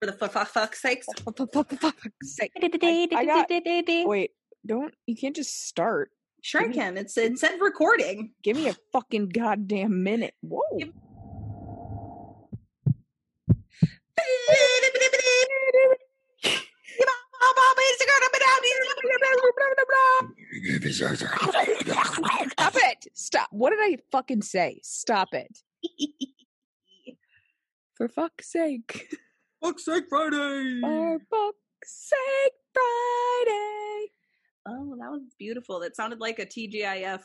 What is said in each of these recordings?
For the fuck, fuck, fuck's sakes. For the fuck, fuck's sake. I got- Wait, don't you can't just start. Sure, I can. It's it said recording. Give me a fucking goddamn minute. Whoa. Give- Stop it! Stop. What did I fucking say? Stop it. For fuck's sake. Fuck's sake, Friday. For fuck's sake, Friday. Oh, that was beautiful. That sounded like a TGIF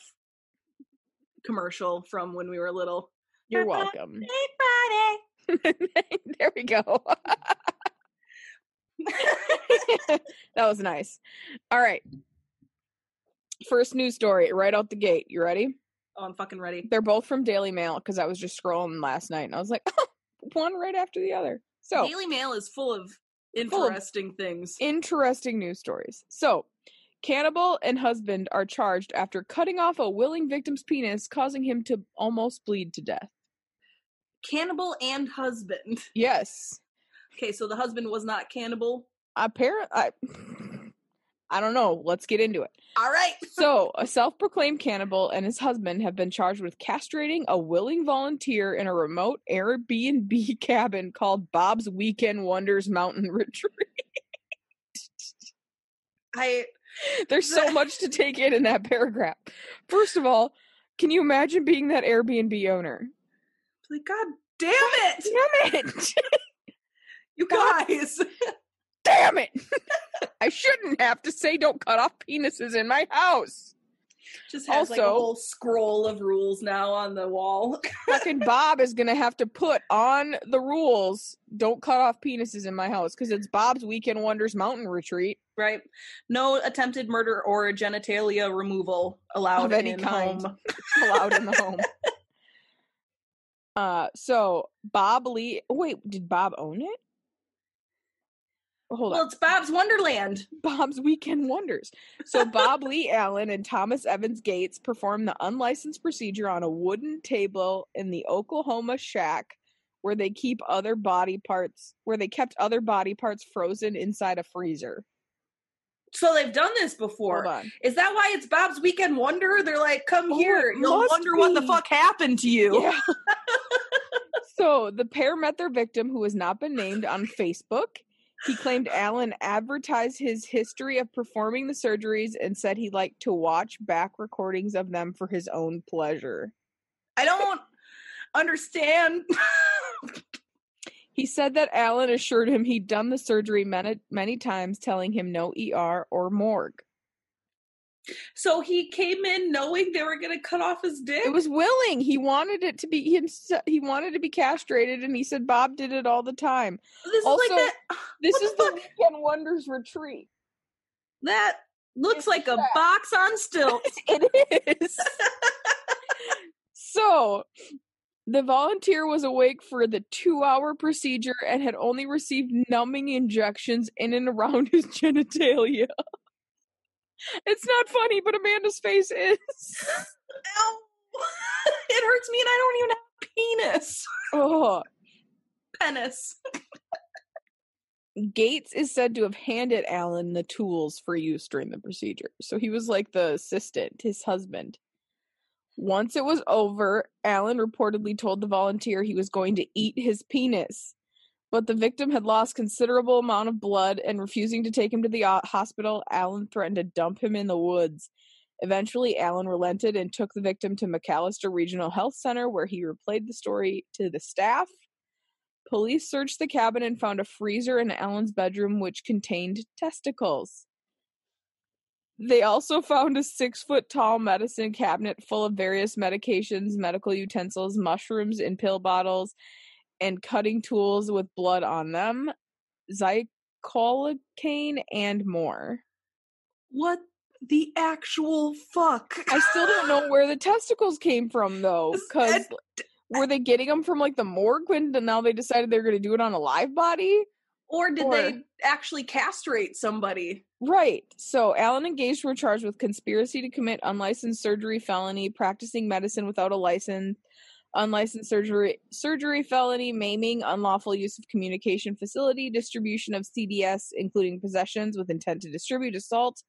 commercial from when we were little. You're For fuck's welcome. sake, Friday. there we go. that was nice. All right. First news story right out the gate. You ready? Oh, I'm fucking ready. They're both from Daily Mail because I was just scrolling last night and I was like, oh, one right after the other. So, Daily Mail is full of Full of- interesting things. interesting news stories. So, cannibal and husband are charged after cutting off a willing victim's penis, causing him to almost bleed to death. Cannibal and husband. Yes. Okay, so the husband was not cannibal. Apparently, I, don't know. Let's get into it. All right. So, a self proclaimed cannibal and his husband have been charged with castrating a willing volunteer in a remote Airbnb cabin called Bob's Weekend Wonders Mountain Retreat. I There's so much to take in in that paragraph. First of all, can you imagine being that Airbnb owner? like, God damn it, Damn it! you guys. Damn it! I shouldn't have to say don't cut off penises in my house. Just has like a Also- whole scroll of rules now on the wall. Fucking Bob is gonna have to put on the rules don't cut off penises in my house because it's Bob's Weekend Wonders Mountain Retreat. right? No attempted murder or genitalia removal allowed Of any in kind. home. allowed in the home. Uh, so Bob Lee. Wait, did Bob own it? Hold on. Well, it's Bob's Wonderland. Bob's Weekend Wonders. So Bob Lee Allen and Thomas Evans Gage performed the unlicensed procedure on a wooden table in the Oklahoma shack where they keep other body parts where they kept other body parts frozen inside a freezer. So they've done this Hold before. on. Is that why it's Bob's Weekend Wonder? They're like, come Oh, here. You'll wonder what the fuck happened to you. Yeah. so the pair met their victim, who has not been named, on Facebook. He claimed Allen advertised his history of performing the surgeries and said he liked to watch back recordings of them for his own pleasure. I don't understand. He said that Allen assured him he'd done the surgery many, many times, telling him no ER or morgue. So he came in knowing they were going to cut off his dick? It was willing. He wanted it to be him. He wanted to be castrated, and he said Bob did it all the time. this also, is like that. This the is the fuck? Weekend Wonders retreat. That looks It's like a box on stilts. It is. so, the volunteer was awake for the two hour procedure and had only received numbing injections in and around his genitalia. It's not funny, but Amanda's face is. Ow. it hurts me and I don't even have a penis. Oh. Penis. Gage is said to have handed Allen the tools for use during the procedure. So he was like the assistant, his husband. Once it was over, Allen reportedly told the volunteer he was going to eat his penis. But the victim had lost considerable amount of blood and refusing to take him to the uh, hospital, Allen threatened to dump him in the woods. Eventually, Allen relented and took the victim to McAlester Regional Health Center where he replayed the story to the staff. Police searched the cabin and found a freezer in Allen's bedroom which contained testicles. They also found a six foot tall medicine cabinet full of various medications, medical utensils, mushrooms in pill bottles, and cutting tools with blood on them, zycolocaine, and more. What the actual fuck? I still don't know where the testicles came from though, because were they getting them from like the morgue when now they decided they're going to do it on a live body? Or did Or- they actually castrate somebody? Right. So Allen and Gage were charged with conspiracy to commit unlicensed surgery felony, practicing medicine without a license, unlicensed surgery, surgery felony, maiming, unlawful use of communication facility, distribution of CDS, including possessions with intent to distribute, assault,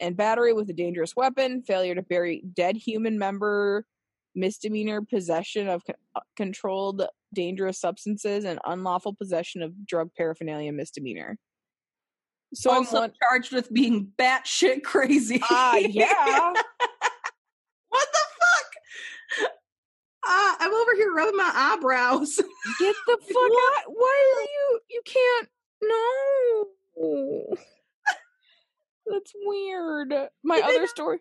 and battery with a dangerous weapon, failure to bury dead human member, misdemeanor possession of uh, controlled dangerous substances, and unlawful possession of drug paraphernalia misdemeanor. So I'm also one, charged with being batshit crazy. ah yeah. what the fuck? Ah, I'm over here rubbing my eyebrows. Get the fuck out! Why are you? You can't. No. That's weird. My other story.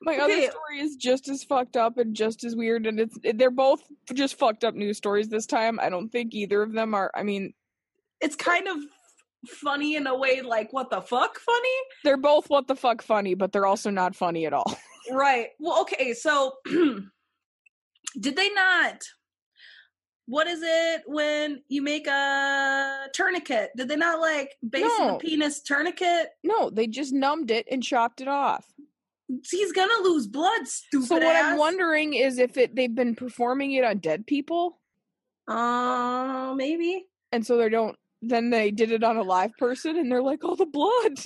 My other Okay. story is just as fucked up and just as weird, and it's they're both just fucked up news stories this time. I don't think either of them are. I mean, It's kind of funny in a way, like what the fuck, funny. they're both what the fuck funny, but they're also not funny at all. Right. Well, okay. So, did they not? What is it when you make a tourniquet? Did they not like base No. the penis tourniquet? No, they just numbed it and chopped it off. He's gonna lose blood, stupid. So what I'm wondering is if it they've been performing it on dead people, Uh, maybe. and so they don't. Then they did it on a live person, and they're like, "Oh, the blood."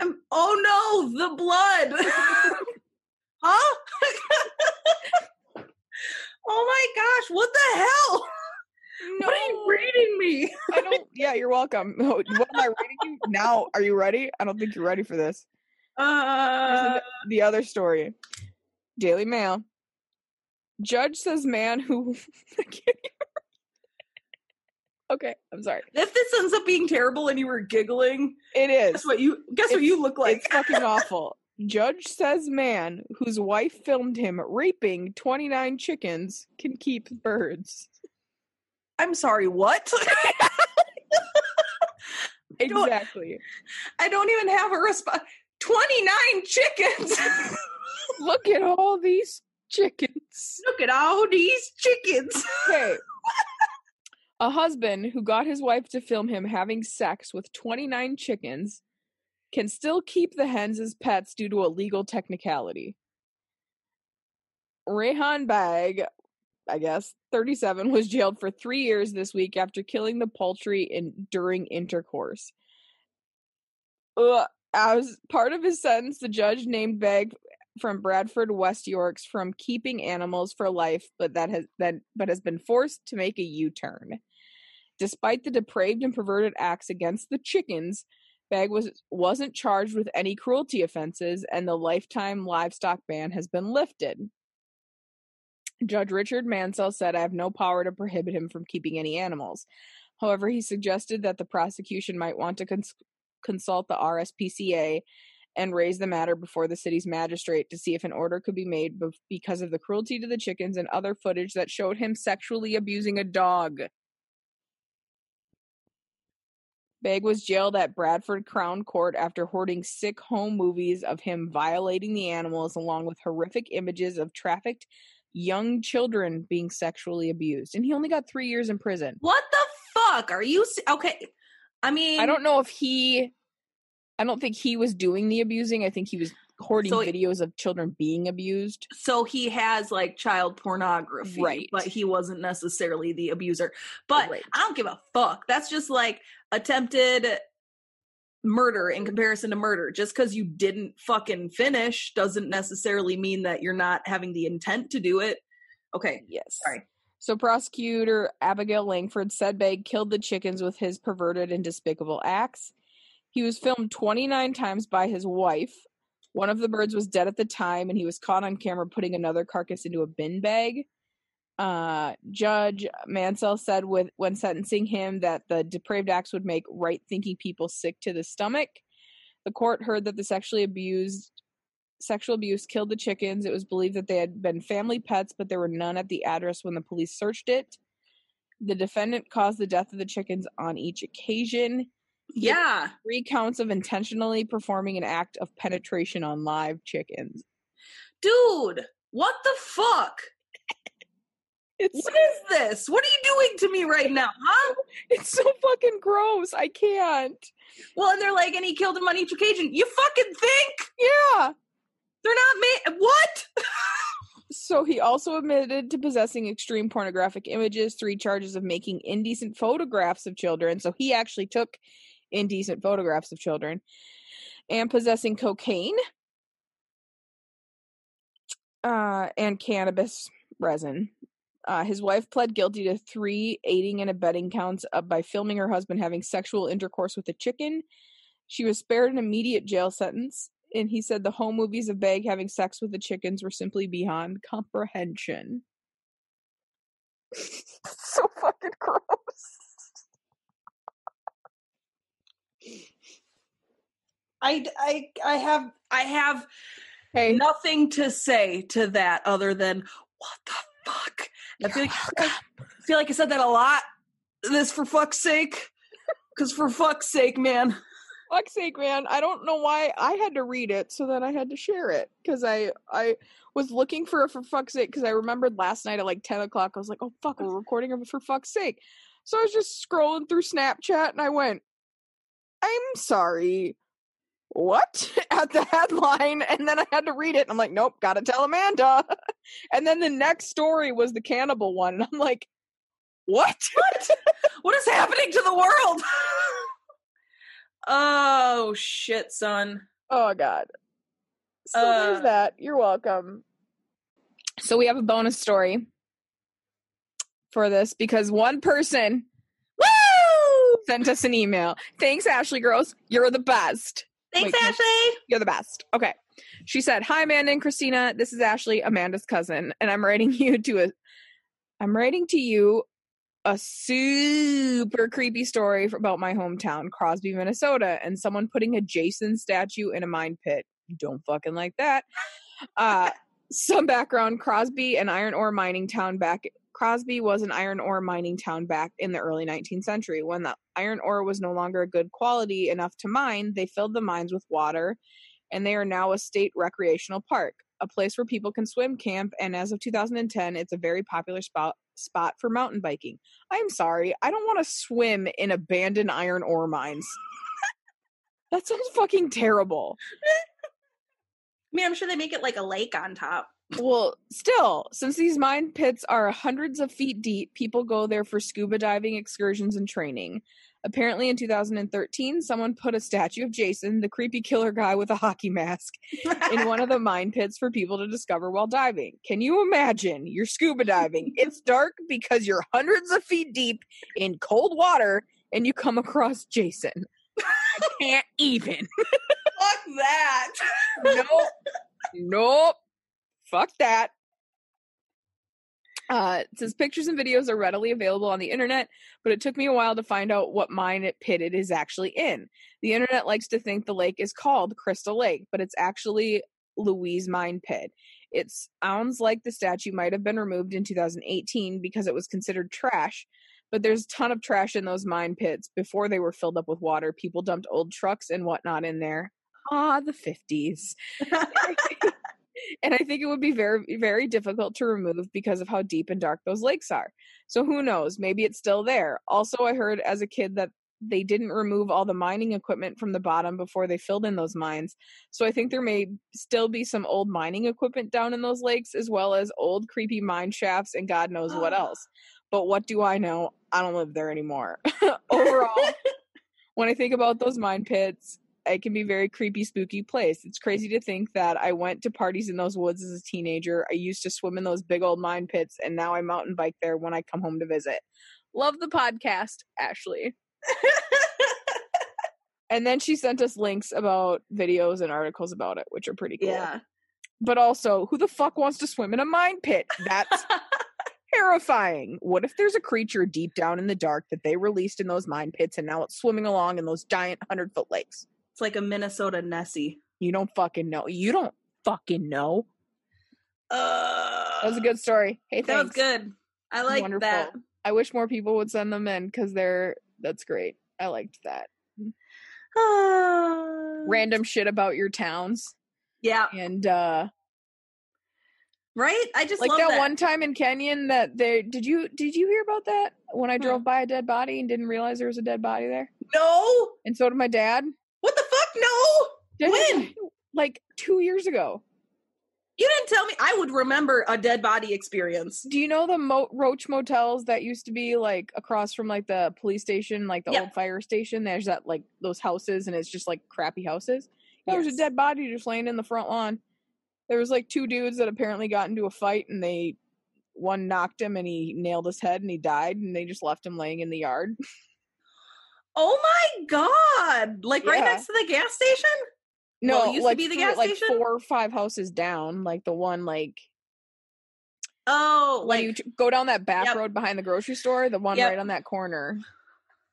Um, oh no, the blood. huh? oh my gosh, what the hell? No. What are you reading me? I don't. Yeah, you're welcome. What am I reading you now? Are you ready? I don't think you're ready for this. Uh, the, the other story. Daily Mail. Judge says man who. I can't even- okay, I'm sorry. if this ends up being terrible and you were giggling, It is. guess what you guess what you look like. It's fucking awful. Judge says man whose wife filmed him raping 29 chickens can keep birds. I'm sorry, what? don't- Exactly. I don't even have a response. 29 chickens. Look at all these chickens. Look at all these chickens. Okay. A husband who got his wife to film him having sex with 29 chickens can still keep the hens as pets due to a legal technicality. Rehan Bag, I guess, 37, was jailed for three years this week after killing the poultry in during intercourse. Uh, as part of his sentence, the judge named Bag from Bradford, West Yorks, from keeping animals for life, but that has then but has been forced to make a U-turn. Despite the depraved and perverted acts against the chickens, Bag was wasn't charged with any cruelty offenses, and the lifetime livestock ban has been lifted. Judge Richard Mansell said, I have no power to prohibit him from keeping any animals. However, he suggested that the prosecution might want to cons- consult the RSPCA and raise the matter before the city's magistrate to see if an order could be made bef- because of the cruelty to the chickens and other footage that showed him sexually abusing a dog. Begg was jailed at Bradford Crown Court after hoarding sick home movies of him violating the animals, along with horrific images of trafficked young children being sexually abused. And he only got three years in prison. What the fuck? Are you okay? I mean, I don't know if he. I don't think he was doing the abusing. I think he was hoarding So- videos of children being abused. so he has like child pornography, Right. But he wasn't necessarily the abuser. But Right. I don't give a fuck. That's just like attempted murder in mm-hmm. comparison to murder. Just because you didn't fucking finish doesn't necessarily mean that you're not having the intent to do it. Okay, Yes. sorry. So prosecutor Abigail Langford said Begg killed the chickens with his perverted and despicable acts. He was filmed 29 times by his wife. One of the birds was dead at the time, and he was caught on camera putting another carcass into a bin bag. Uh, Judge Mansell said with when sentencing him that the depraved acts would make right-thinking people sick to the stomach. The court heard that the sexually abused sexual abuse killed the chickens. It was believed that they had been family pets, but there were none at the address when the police searched it. The defendant caused the death of the chickens on each occasion. Yeah. Three counts of intentionally performing an act of penetration on live chickens. Dude, what the fuck? It's What is this? What are you doing to me right now, huh? it's so fucking gross. I can't. Well, and they're like, and he killed him on each occasion. You fucking think Yeah. they're not made? What? So he also admitted to possessing extreme pornographic images, three charges of making indecent photographs of children. So he actually took indecent photographs of children and possessing cocaine uh, and cannabis resin. Uh, his wife pled guilty to three aiding and abetting counts uh, by filming her husband having sexual intercourse with a chicken. She was spared an immediate jail sentence, and he said the home movies of Begg having sex with the chickens were simply beyond comprehension. so fucking gross. I, I, I have, I have Hey, nothing to say to that other than what the fuck. I feel like, I feel like I said that a lot. This for fuck's sake, because for fuck's sake, man. fuck's sake, man! I don't know why I had to read it, so then I had to share it because I I was looking for a for fuck's sake because I remembered last night at like ten o'clock. I was like, oh fuck, we're recording a for fuck's sake. So I was just scrolling through Snapchat and I went, I'm sorry. What at the headline, and then I had to read it. And I'm like, nope, gotta tell Amanda. and then the next story was the cannibal one, and I'm like, what? What? what is happening to the world? oh shit, son. Oh god. So Uh, there's that. You're welcome. So we have a bonus story for this because one person woo sent us an email. Thanks, Ashley girls. You're the best. Thanks, Wait, Ashley. You're the best. Okay. She said, Hi Amanda and Christina. This is Ashley, Amanda's cousin, and I'm writing you to a I'm writing to you a super creepy story about my hometown, Crosby, Minnesota, and someone putting a Jason statue in a mine pit. Don't fucking like that. Uh some background Crosby, an iron ore mining town back Crosby was an iron ore mining town back in the early 19th century. When the iron ore was no longer good quality enough to mine, they filled the mines with water, and they are now a state recreational park, a place where people can swim, camp, and as of 2010, it's a very popular spot spot for mountain biking. I'm sorry, I don't want to swim in abandoned iron ore mines. that sounds fucking terrible. I mean, I'm sure they make it like a lake on top. Well, still, since these mine pits are hundreds of feet deep, people go there for scuba diving excursions and training. Apparently, in 2013, someone put a statue of Jason, the creepy killer guy with a hockey mask, in one of the mine pits for people to discover while diving. Can you imagine? You're scuba diving. It's dark because you're hundreds of feet deep in cold water and you come across Jason. I can't even. Fuck that. nope. Nope. Fuck that. Uh, it says pictures and videos are readily available on the internet, but it took me a while to find out what mine it pit it is actually in. The internet likes to think the lake is called Crystal Lake, but it's actually Louise Mine Pit. It sounds like the statue might have been removed in 2018 because it was considered trash, but there's a ton of trash in those mine pits before they were filled up with water. People dumped old trucks and whatnot in there. Ah, the 50s and I think it would be very, very difficult to remove because of how deep and dark those lakes are. So who knows? Maybe it's still there. Also, I heard as a kid that they didn't remove all the mining equipment from the bottom before they filled in those mines. So I think there may still be some old mining equipment down in those lakes, as well as old creepy mine shafts and God knows what ah. else. But what do I know? I don't live there anymore. Overall, when I think about those mine pits, it can be very creepy, spooky place. It's crazy to think that I went to parties in those woods as a teenager. I used to swim in those big old mine pits, and now I mountain bike there when I come home to visit. Love the podcast, Ashley. and then she sent us links about videos and articles about it, which are pretty cool. yeah. But also, who the fuck wants to swim in a mine pit? That's terrifying. What if there's a creature deep down in the dark that they released in those mine pits and now it's swimming along in those giant 100 foot lakes? It's like a Minnesota Nessie. You don't fucking know. You don't fucking know. Uh, That was a good story. Hey, That was good. I like Wonderful. that. I wish more people would send them in because they're that's great. I liked that. Random shit about your towns Yeah. and uh Right? I just like that, that. one time in Kenyon that they did you did you hear about that when I Hmm. drove by a dead body and didn't realize there was a dead body there? No. And so did my dad. What the fuck? No. When? Like two years ago. You didn't tell me. I would remember a dead body experience. Do you know the Mo- Roach motels that used to be like across from like the police station, like the Yep. old fire station? There's that like those houses, and it's just like crappy houses. There was a dead body just laying in the front lawn. There was like two dudes that apparently got into a fight, and they one knocked him, and he nailed his head, and he died, and they just left him laying in the yard. Oh my god! Like right next to the gas station. No, Well, it used to be the gas like station? four or five houses down, like the one like Oh, like you go down that back Yep. road behind the grocery store, the one Yep. right on that corner.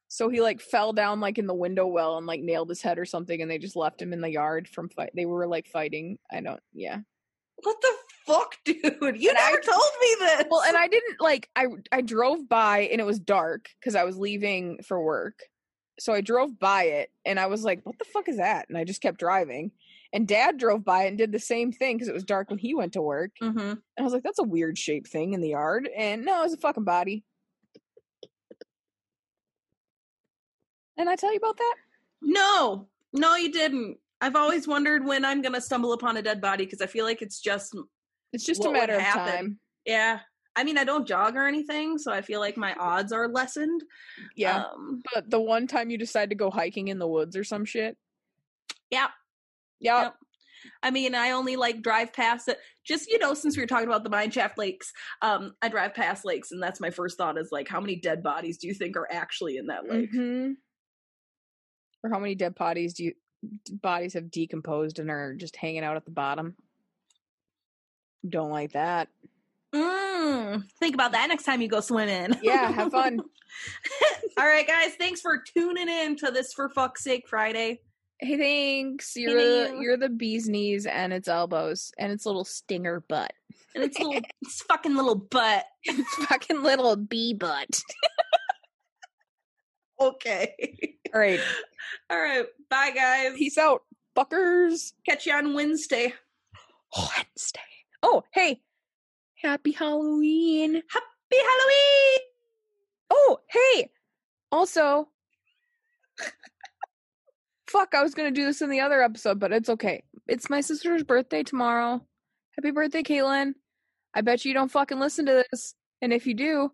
So he like fell down like in the window well and like nailed his head or something, and they just left him in the yard from fight. They were like fighting. I don't. Yeah. what the fuck, dude? You And I- never told me this. Well, and I didn't like. I I drove by and it was dark because I was leaving for work. So I drove by it and I was like, "What the fuck is that?" And I just kept driving. And Dad drove by it and did the same thing because it was dark when he went to work. hmm And I was like, that's a weird shaped thing in the yard. And no, it was a fucking body. And I tell you about that? No, no, you didn't. I've always wondered when I'm gonna stumble upon a dead body because I feel like it's just It's just a matter of time. yeah. I mean, I don't jog or anything, so I feel like my odds are lessened. Yeah. Um, but the one time you decide to go hiking in the woods or some shit. Yep. Yeah. Yep. I mean, I only like drive past it. Just you know, since we were talking about the mine shaft lakes, um, I drive past lakes, and that's my first thought is like, how many dead bodies do you think are actually in that lake? Mhm. Or how many dead bodies do you bodies have decomposed and are just hanging out at the bottom? Don't like that. Mm, Hmm, think about that next time you go swimming. Yeah, have fun. All right, guys. Thanks for tuning in to this for fuck's sake Friday. Hey, thanks. You're the, you. you're the bee's knees and its elbows and its little stinger butt. And it's little, it's fucking little butt. It's fucking little bee butt. Okay. All right. All right. Bye, guys. Peace out, fuckers. Catch you on Wednesday. Wednesday. Oh, hey. Happy Halloween. Happy Halloween. Oh, hey. Also, fuck, I was going to do this in the other episode, but it's okay. It's my sister's birthday tomorrow. Happy birthday, Caitlin. I bet you don't fucking listen to this. And if you do,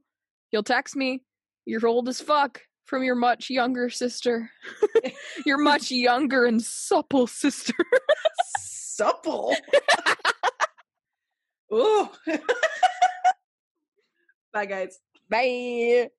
you'll text me. You're old as fuck from your much younger sister. your much younger and supple sister. Supple. Ooh. Bye, guys. Bye.